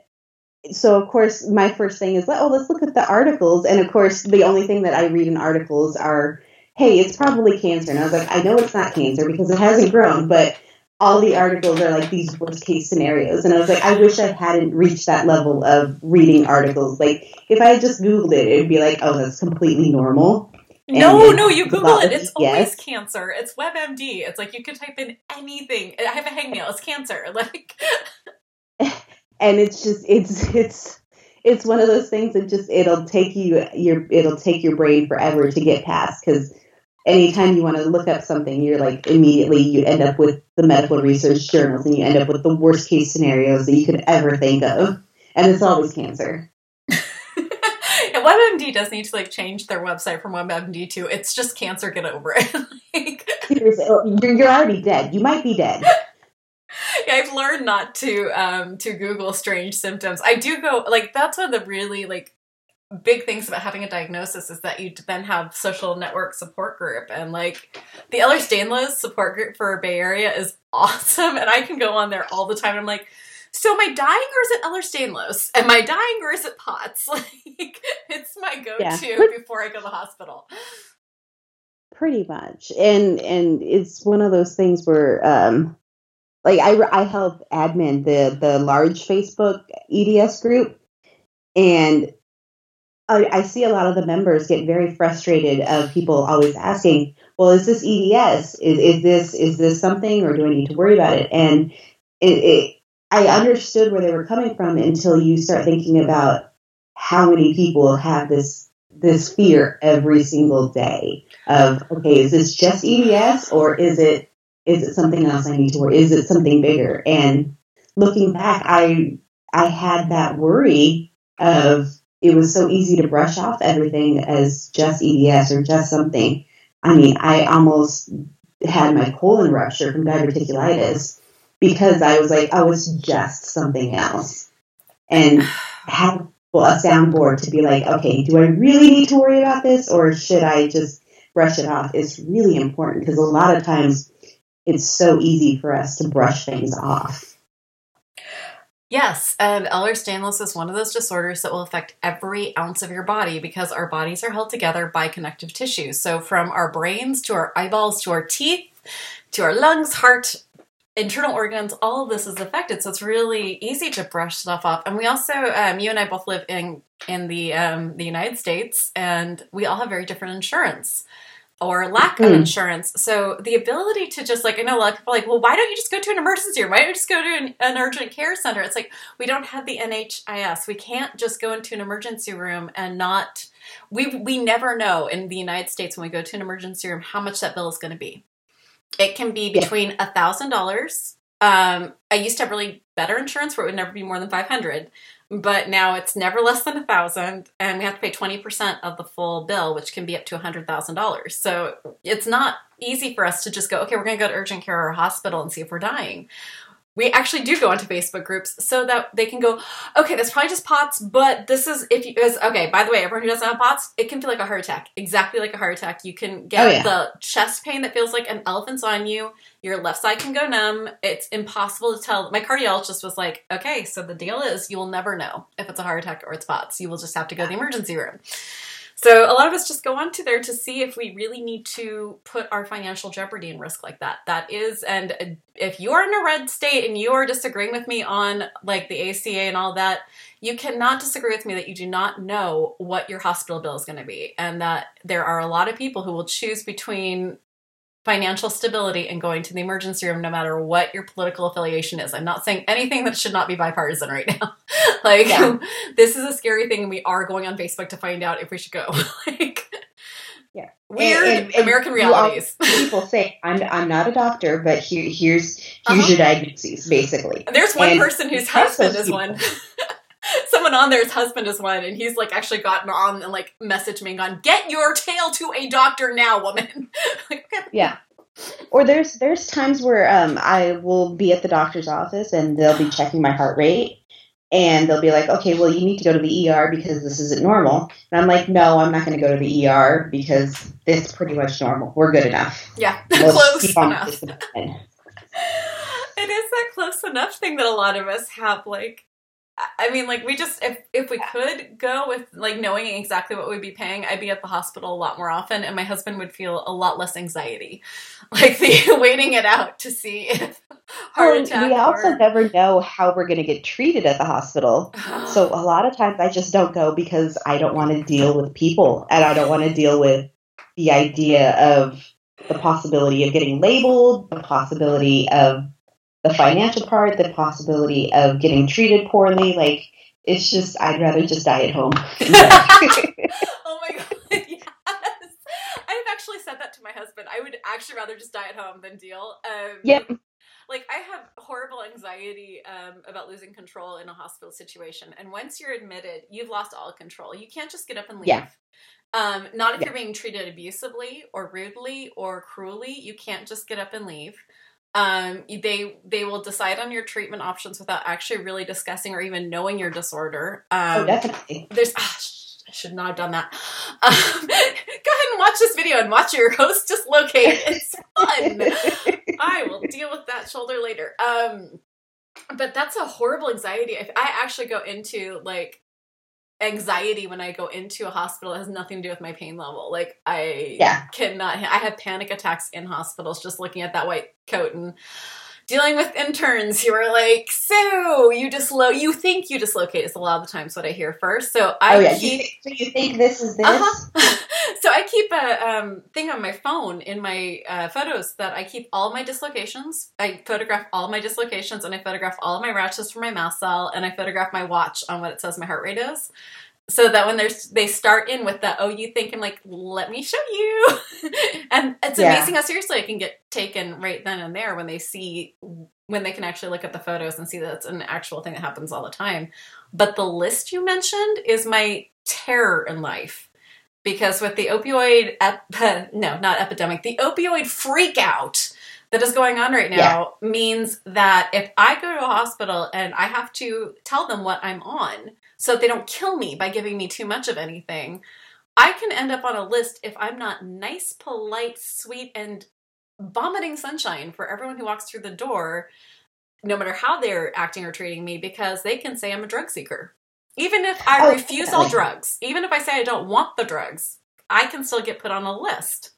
so of course my first thing is oh let's look at the articles and of course the only thing that i read in articles are hey it's probably cancer and i was like i know it's not cancer because it hasn't grown but all the articles are like these worst case scenarios and i was like i wish i hadn't reached that level of reading articles like if i had just googled it it'd be like oh that's completely normal No, And no, you Google it. It's always yes. cancer. It's WebMD. It's like you could type in anything. I have a hangnail. It's cancer. Like, and it's just it's it's it's one of those things that just it'll take you your it'll take your brain forever to get past because anytime you want to look up something, you're like immediately you end up with the medical research journals and you end up with the worst case scenarios that you could ever think of, and it's always cancer. and WebMD does need to like change their website from WebMD to it's just cancer. Get over it. like, oh, you're, you're already dead. You might be dead. I've learned not to um to Google strange symptoms. I do go like that's one of the really like big things about having a diagnosis is that you then have social network support group and like the Ehlers-Danlos support group for Bay Area is awesome and I can go on there all the time. I'm like, so am I dying or is it Ehlers-Danlos? Am I dying or is it POTS? Like it's my go-to yeah. before I go to the hospital. Pretty much, and and it's one of those things where um, like I I help admin the the large Facebook EDS group, and I, I, see a lot of the members get very frustrated of people always asking, "Well, is this EDS? Is, is this is this something, or do I need to worry about it?" And it, it, I understood where they were coming from until you start thinking about how many people have this this fear every single day of, okay, is this just EDS, or is it is it something else I need to worry? Is it something bigger? And looking back, I I had that worry of it was so easy to brush off everything as just EDS or just something. I mean, I almost had my colon rupture from diverticulitis because I was like, oh, it's just something else. And have well, a soundboard to be like, okay, do I really need to worry about this or should I just brush it off? It's really important because a lot of times it's so easy for us to brush things off. Yes, and Ehlers-Danlos is one of those disorders that will affect every ounce of your body because our bodies are held together by connective tissue. So from our brains to our eyeballs to our teeth to our lungs, heart, internal organs, all of this is affected. So it's really easy to brush stuff off. And we also, um, you and I both live in in the um, the United States, and we all have very different insurance or lack of mm. insurance. So the ability to just like I know a lot of people are like, well, why don't you just go to an emergency room? Why don't you just go to an, an, urgent care center? It's like we don't have the NHIS. We can't just go into an emergency room and not. We we never know in the United States when we go to an emergency room how much that bill is going to be. It can be between a thousand dollars. Um, I used to have really better insurance where it would never be more than five hundred but now it's never less than a thousand and we have to pay 20% of the full bill which can be up to a $100000 so it's not easy for us to just go okay we're going to go to urgent care or hospital and see if we're dying we actually do go into Facebook groups so that they can go, okay, that's probably just POTS, but this is if you is okay. By the way, everyone who doesn't have POTS, it can feel like a heart attack, exactly like a heart attack. You can get oh, yeah. the chest pain that feels like an elephant's on you. Your left side can go numb. It's impossible to tell. My cardiologist was like, okay, so the deal is you will never know if it's a heart attack or it's POTS. You will just have to go to the emergency room. So a lot of us just go onto there to see if we really need to put our financial jeopardy in risk like that. That is, and if you're in a red state and you are disagreeing with me on like the ACA and all that, you cannot disagree with me that you do not know what your hospital bill is going to be, and that there are a lot of people who will choose between financial stability and going to the emergency room no matter what your political affiliation is. I'm not saying anything that should not be bipartisan right now. like yeah. this is a scary thing and we are going on Facebook to find out if we should go. like yeah. Weird and, and, and American realities. people say, I'm I'm not a doctor, but here, here's here's uh-huh. your diagnoses, basically. There's one and person whose husband is one. someone on there's husband is one, and he's like actually gotten on and like messaged me and gone, "Get your tail to a doctor now, woman." like, okay. Yeah. Or there's there's times where um, I will be at the doctor's office and they'll be checking my heart rate, and they'll be like, "Okay, well, you need to go to the ER because this isn't normal." And I'm like, "No, I'm not going to go to the ER because it's pretty much normal. We're good enough." Yeah, we'll close enough. it is that close enough thing that a lot of us have like I mean, like we just if if we could go with like knowing exactly what we'd be paying, I'd be at the hospital a lot more often, and my husband would feel a lot less anxiety, like the waiting it out to see if heart well, attack. We also or... never know how we're going to get treated at the hospital, so a lot of times I just don't go because I don't want to deal with people, and I don't want to deal with the idea of the possibility of getting labeled, the possibility of the financial part, the possibility of getting treated poorly. Like It's just I'd rather just die at home. oh my god, yes. I've actually said that to my husband. I would actually rather just die at home than deal. Um, yep. Like I have horrible anxiety um, about losing control in a hospital situation, and once you're admitted, you've lost all control. You can't just get up and leave. Yeah. Um, not if Yeah. you're being treated abusively or rudely or cruelly. You can't just get up and leave. Um, they they will decide on your treatment options without actually really discussing or even knowing your disorder. Um, oh, definitely. there's ah, I should not have done that. Um, go ahead and watch this video and watch your host dislocate. It's fun. I will deal with that shoulder later. Um, but that's a horrible anxiety. If I actually go into like anxiety when I go into a hospital, it has nothing to do with my pain level. Like I Yeah. cannot. I have panic attacks in hospitals just looking at that white coat and dealing with interns who are like, "So you dislo you think you dislocate?" Is a lot of the times what I hear first. So I oh yeah. keep. You, so you think this is this? Uh-huh. so I keep a um, thing on my phone in my uh, photos that I keep all my dislocations. I photograph all my dislocations and I photograph all of my ratchets from my mouth cell and I photograph my watch on what it says my heart rate is. So that when there's they start in with the oh you think I'm like let me show you, and it's Yeah. amazing how seriously I can get taken right then and there when they see when they can actually look at the photos and see that it's an actual thing that happens all the time. But the list you mentioned is my terror in life because with the opioid ep- no not epidemic the opioid freak out that is going on right now means that if i go to a hospital and i have to tell them what i'm on so that they don't kill me by giving me too much of anything i can end up on a list if i'm not nice polite sweet and vomiting sunshine for everyone who walks through the door no matter how they're acting or treating me because they can say i'm a drug seeker. Even if I Oh, refuse all drugs, even if I say I don't want the drugs, I can still get put on a list.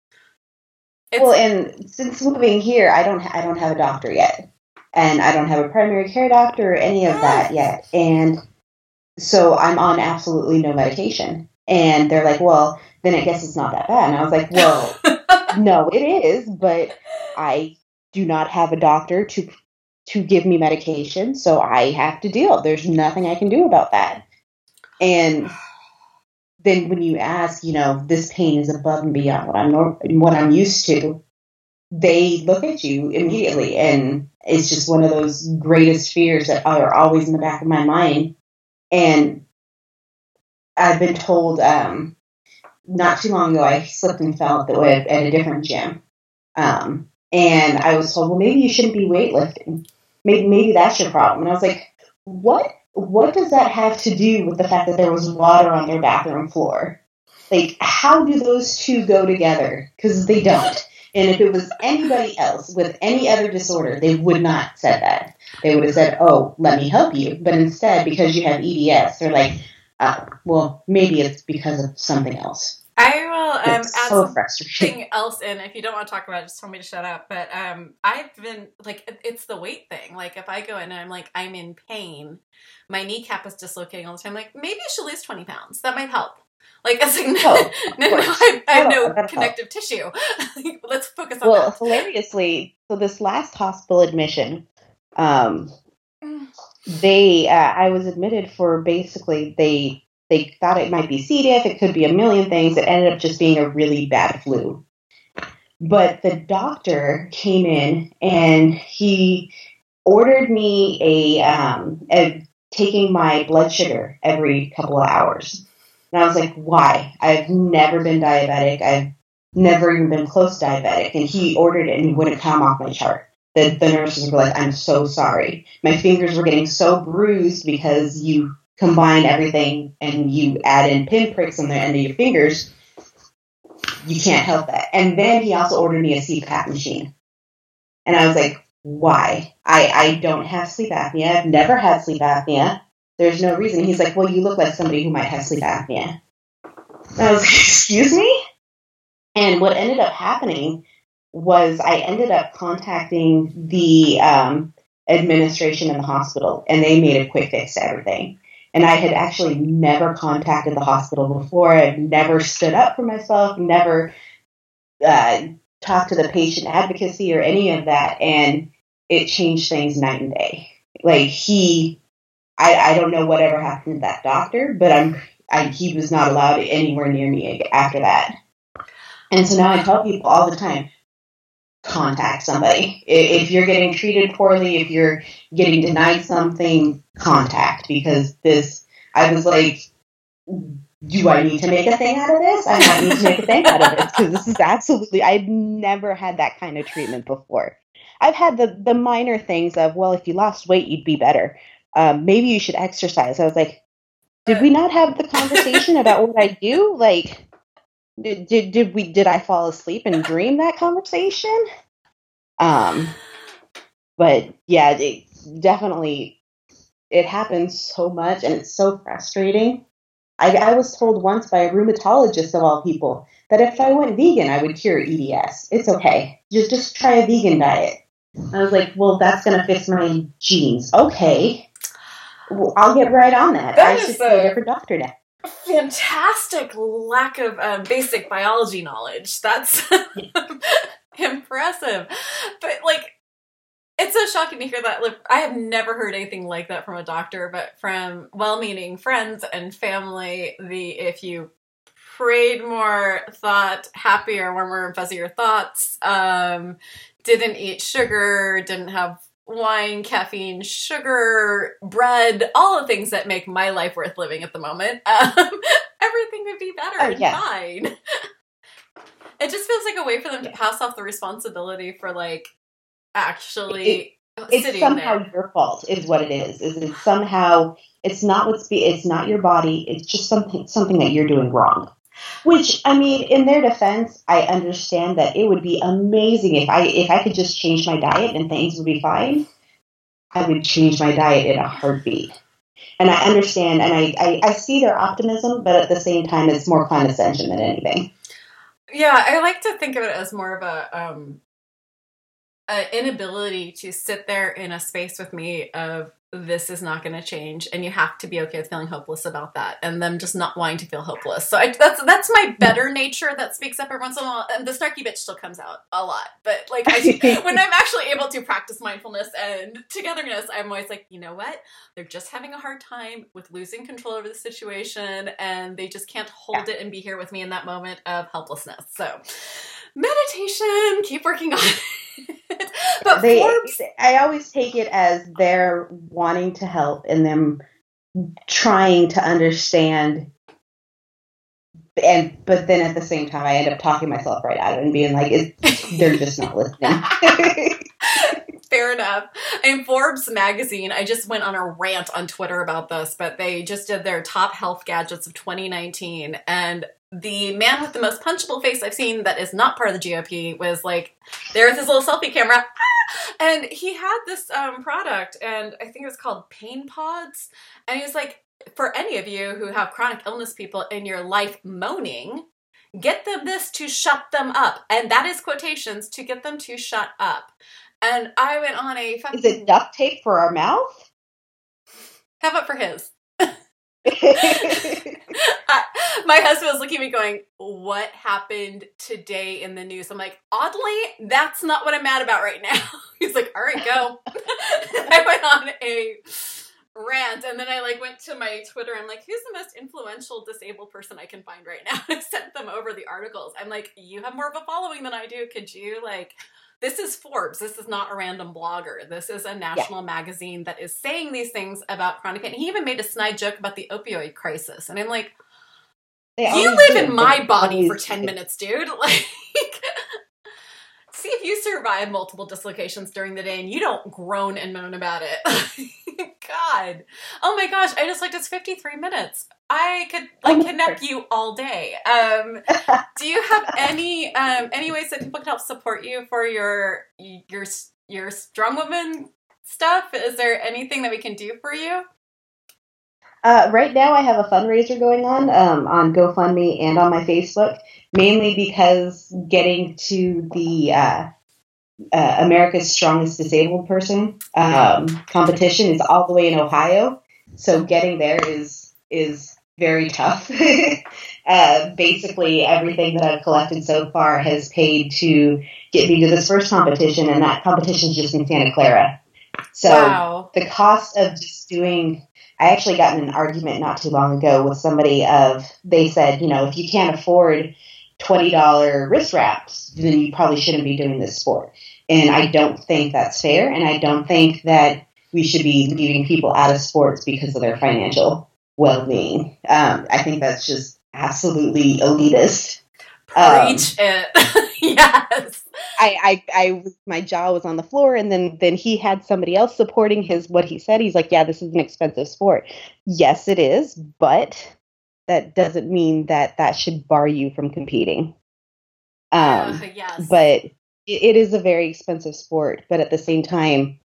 It's, well, and since moving here, I don't ha- I don't have a doctor yet, and I don't have a primary care doctor or any of that yet, and so I'm on absolutely no medication. And they're like, "Well, then I guess it's not that bad." And I was like, "Well, no, it is, but I do not have a doctor to to give me medication, so I have to deal. There's nothing I can do about that." And then when you ask, you know, this pain is above and beyond what I'm nor- what I'm used to, they look at you immediately, and it's just one of those greatest fears that are always in the back of my mind. And I've been told um, not too long ago I slipped and fell at, the, at a different gym, um, and I was told, well, maybe you shouldn't be weightlifting. Maybe maybe that's your problem. And I was like, what? What does that have to do with the fact that there was water on their bathroom floor? Like, how do those two go together? Because they don't. And if it was anybody else with any other disorder, they would not have said that. They would have said, "Oh, let me help you." But instead, because you have EDS, they're like, uh, "Well, maybe it's because of something else." I will um, add so something else in. If you don't want to talk about it, just tell me to shut up. But um, I've been like, it's the weight thing. Like, if I go in and I'm like, I'm in pain, my kneecap is dislocating all the time. Like, maybe I should lose 20 pounds. That might help. Like, it's like, no, Oh, no, no. I, I have Oh, no connective tissue. Let's focus on Well, that. hilariously, so this last hospital admission, um, Mm. they uh, I was admitted for basically they they thought it might be C. diff, it could be a million things. It ended up just being a really bad flu. But the doctor came in and he ordered me a, um, a taking my blood sugar every couple of hours. And I was like, why? I've never been diabetic. I've never even been close diabetic. And he ordered it and it wouldn't come off my chart. The, the nurses were like, I'm so sorry. My fingers were getting so bruised because you combine everything and you add in pinpricks on the end of your fingers. You can't help that. And then he also ordered me a CPAP machine. And I was like, why? I, I don't have sleep apnea. I've never had sleep apnea. There's no reason. He's like, well, you look like somebody who might have sleep apnea. I was like, excuse me? And what ended up happening was I ended up contacting the um, administration in the hospital, and they made a quick fix to everything. And I had actually never contacted the hospital before. I'd never stood up for myself, never uh, talked to the patient advocacy or any of that. And it changed things night and day. Like he, I, I don't know whatever happened to that doctor, but I'm I, he was not allowed anywhere near me after that. And so now I tell people all the time, contact somebody. If you're getting treated poorly, if you're getting denied something, contact because this. I was like, do I need to make a thing out of this? I might need to make a thing out of this because this is absolutely. I've never had that kind of treatment before. I've had the the minor things of well, if you lost weight, you'd be better. Um, maybe you should exercise. I was like, did we not have the conversation about what I do? Like, did, did did we did I fall asleep and dream that conversation? Um, but yeah, it definitely it happens so much, and it's so frustrating. I, I was told once by a rheumatologist of all people that if I went vegan, I would cure EDS. It's okay. Just just try a vegan diet. I was like, well, that's going to fix my genes. Okay. Well, I'll get right on that. That I should see a- a different doctor now. fantastic lack of um, basic biology knowledge. That's impressive. But like, it's so shocking to hear that. Like, I have never heard anything like that from a doctor, but from well-meaning friends and family. The if you prayed more, thought happier, warmer, and fuzzier thoughts, um, didn't eat sugar, didn't have wine, caffeine, sugar, bread, all the things that make my life worth living at the moment, um, everything would be better Oh, and yeah. fine. It just feels like a way for them to pass off the responsibility for like actually It's sitting somehow there. your fault, is what it is. Is it somehow it's not what's be it's not your body. It's just something something that you're doing wrong. Which I mean, in their defense, I understand that it would be amazing if I if I could just change my diet and things would be fine. I would change my diet in a heartbeat. And I understand and I, I, I see their optimism, but at the same time it's more condescension than anything. Yeah, I like to think of it as more of a um an inability to sit there in a space with me of this is not going to change and you have to be okay with feeling hopeless about that and them just not wanting to feel hopeless. So I, that's that's my better nature that speaks up every once in a while and the snarky bitch still comes out a lot but like I, when i'm actually able to practice mindfulness and togetherness i'm always like you know what? They're just having a hard time with losing control over the situation and they just can't hold it and be here with me in that moment of helplessness. So meditation keep working on it but they Forbes I always take it as they're wanting to help and them trying to understand and but then at the same time I end up talking myself right out of it and being like they're just not listening. Fair enough. And Forbes magazine, I just went on a rant on Twitter about this, but they just did their top health gadgets of 2019. And the man with the most punchable face I've seen that is not part of the GOP was like there with his little selfie camera. Ah! And he had this um, product, and I think it was called Pain Pods. And he was like, for any of you who have chronic illness people in your life moaning, get them this to shut them up. And that is quotations to get them to shut up. And I went on a fucking. Is it duct tape for our mouth? How about for his? My husband was looking at me going, What happened today in the news? I'm like, Oddly, that's not what I'm mad about right now. He's like, All right, go. I went on a rant and then I like went to my Twitter. I'm like, Who's the most influential disabled person I can find right now? I sent them over the articles. I'm like, You have more of a following than I do. Could you like. This is Forbes. This is not a random blogger. This is a national magazine that is saying these things about chronic pain. He even made a snide joke about the opioid crisis. And I'm like, you live do. in my body for 10 minutes, dude. Like, see if you survive multiple dislocations during the day and you don't groan and moan about it. God. Oh my gosh, I just looked, it's 53 minutes. I could like kidnap you all day. Um, do you have any um, any ways that people can help support you for your your your strong woman stuff? Is there anything that we can do for you? Uh, right now, I have a fundraiser going on um, on GoFundMe and on my Facebook, mainly because getting to the uh, uh, America's Strongest Disabled Person um, competition is all the way in Ohio. So getting there is is very tough. uh, basically, everything that I've collected so far has paid to get me to this first competition, and that competition is just in Santa Clara. So wow. the cost of just doing I actually got in an argument not too long ago with somebody of they said, you know, if you can't afford twenty dollar wrist wraps, then you probably shouldn't be doing this sport. And I don't think that's fair, and I don't think that we should be leaving people out of sports because of their financial well being. Um, I think that's just absolutely elitist. Preach um, it. yes. I, I, I, my jaw was on the floor, and then, then he had somebody else supporting his what he said. He's like, "Yeah, this is an expensive sport. Yes, it is, but that doesn't mean that that should bar you from competing." Um, uh, yes. But it, it is a very expensive sport, but at the same time,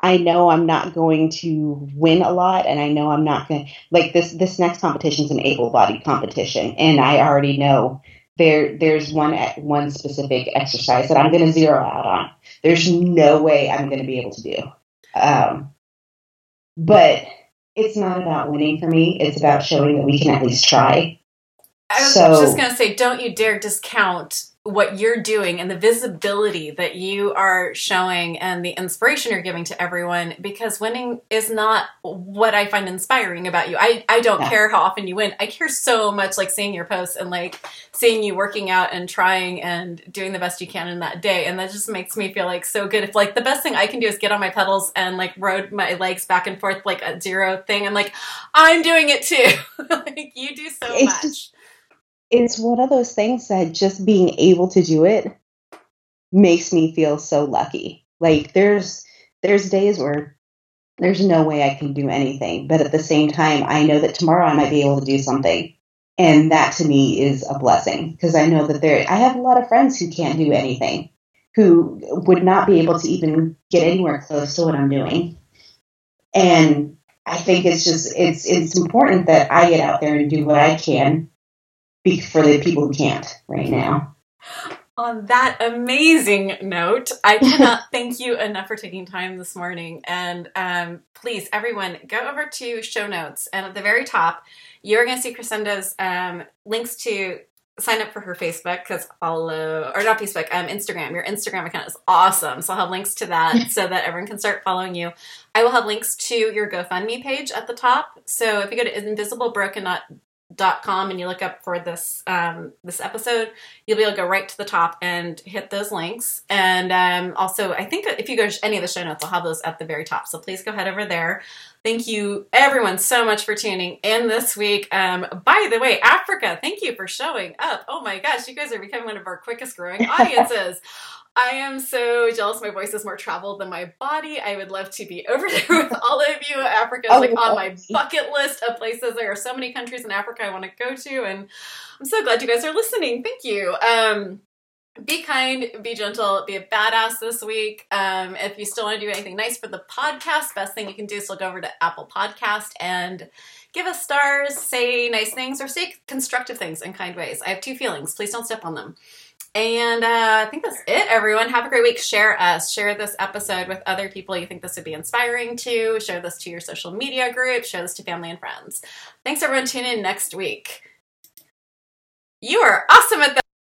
I know I'm not going to win a lot, and I know I'm not going to like this. This next competition is an able-bodied competition, and I already know there there's one one specific exercise that I'm going to zero out on. There's no way I'm going to be able to do. Um, but it's not about winning for me. It's about showing that we can at least try. I was so, just going to say, don't you dare discount what you're doing and the visibility that you are showing and the inspiration you're giving to everyone because winning is not what I find inspiring about you. I, I don't yeah. care how often you win. I care so much like seeing your posts and like seeing you working out and trying and doing the best you can in that day. And that just makes me feel like so good. If like the best thing I can do is get on my pedals and like rode my legs back and forth like a zero thing, I'm like, I'm doing it too. like you do so it's much. Just- it's one of those things that just being able to do it makes me feel so lucky. Like there's there's days where there's no way I can do anything, but at the same time I know that tomorrow I might be able to do something. And that to me is a blessing because I know that there I have a lot of friends who can't do anything, who would not be able to even get anywhere close to what I'm doing. And I think it's just it's it's important that I get out there and do what I can for the people who can't right now. On that amazing note, I cannot thank you enough for taking time this morning. And um, please, everyone, go over to show notes. And at the very top, you're going to see Kresenda's um, links to sign up for her Facebook because follow or not Facebook, um, Instagram. Your Instagram account is awesome, so I'll have links to that so that everyone can start following you. I will have links to your GoFundMe page at the top. So if you go to Invisible Broken invisiblebroken dot com and you look up for this um, this episode, you'll be able to go right to the top and hit those links. And um, also, I think if you go to any of the show notes, I'll have those at the very top. So please go head over there. Thank you, everyone, so much for tuning in this week. Um, by the way, Africa, thank you for showing up. Oh my gosh, you guys are becoming one of our quickest growing audiences. I am so jealous. My voice is more traveled than my body. I would love to be over there with all of you. Africa is oh, like on my bucket list of places. There are so many countries in Africa I want to go to, and I'm so glad you guys are listening. Thank you. Um, be kind, be gentle, be a badass this week. Um, if you still want to do anything nice for the podcast, best thing you can do is look over to Apple Podcast and give us stars, say nice things, or say constructive things in kind ways. I have two feelings. Please don't step on them. And uh, I think that's it, everyone. Have a great week. Share us. Share this episode with other people you think this would be inspiring to. Share this to your social media group. Share this to family and friends. Thanks, everyone. Tune in next week. You are awesome at that.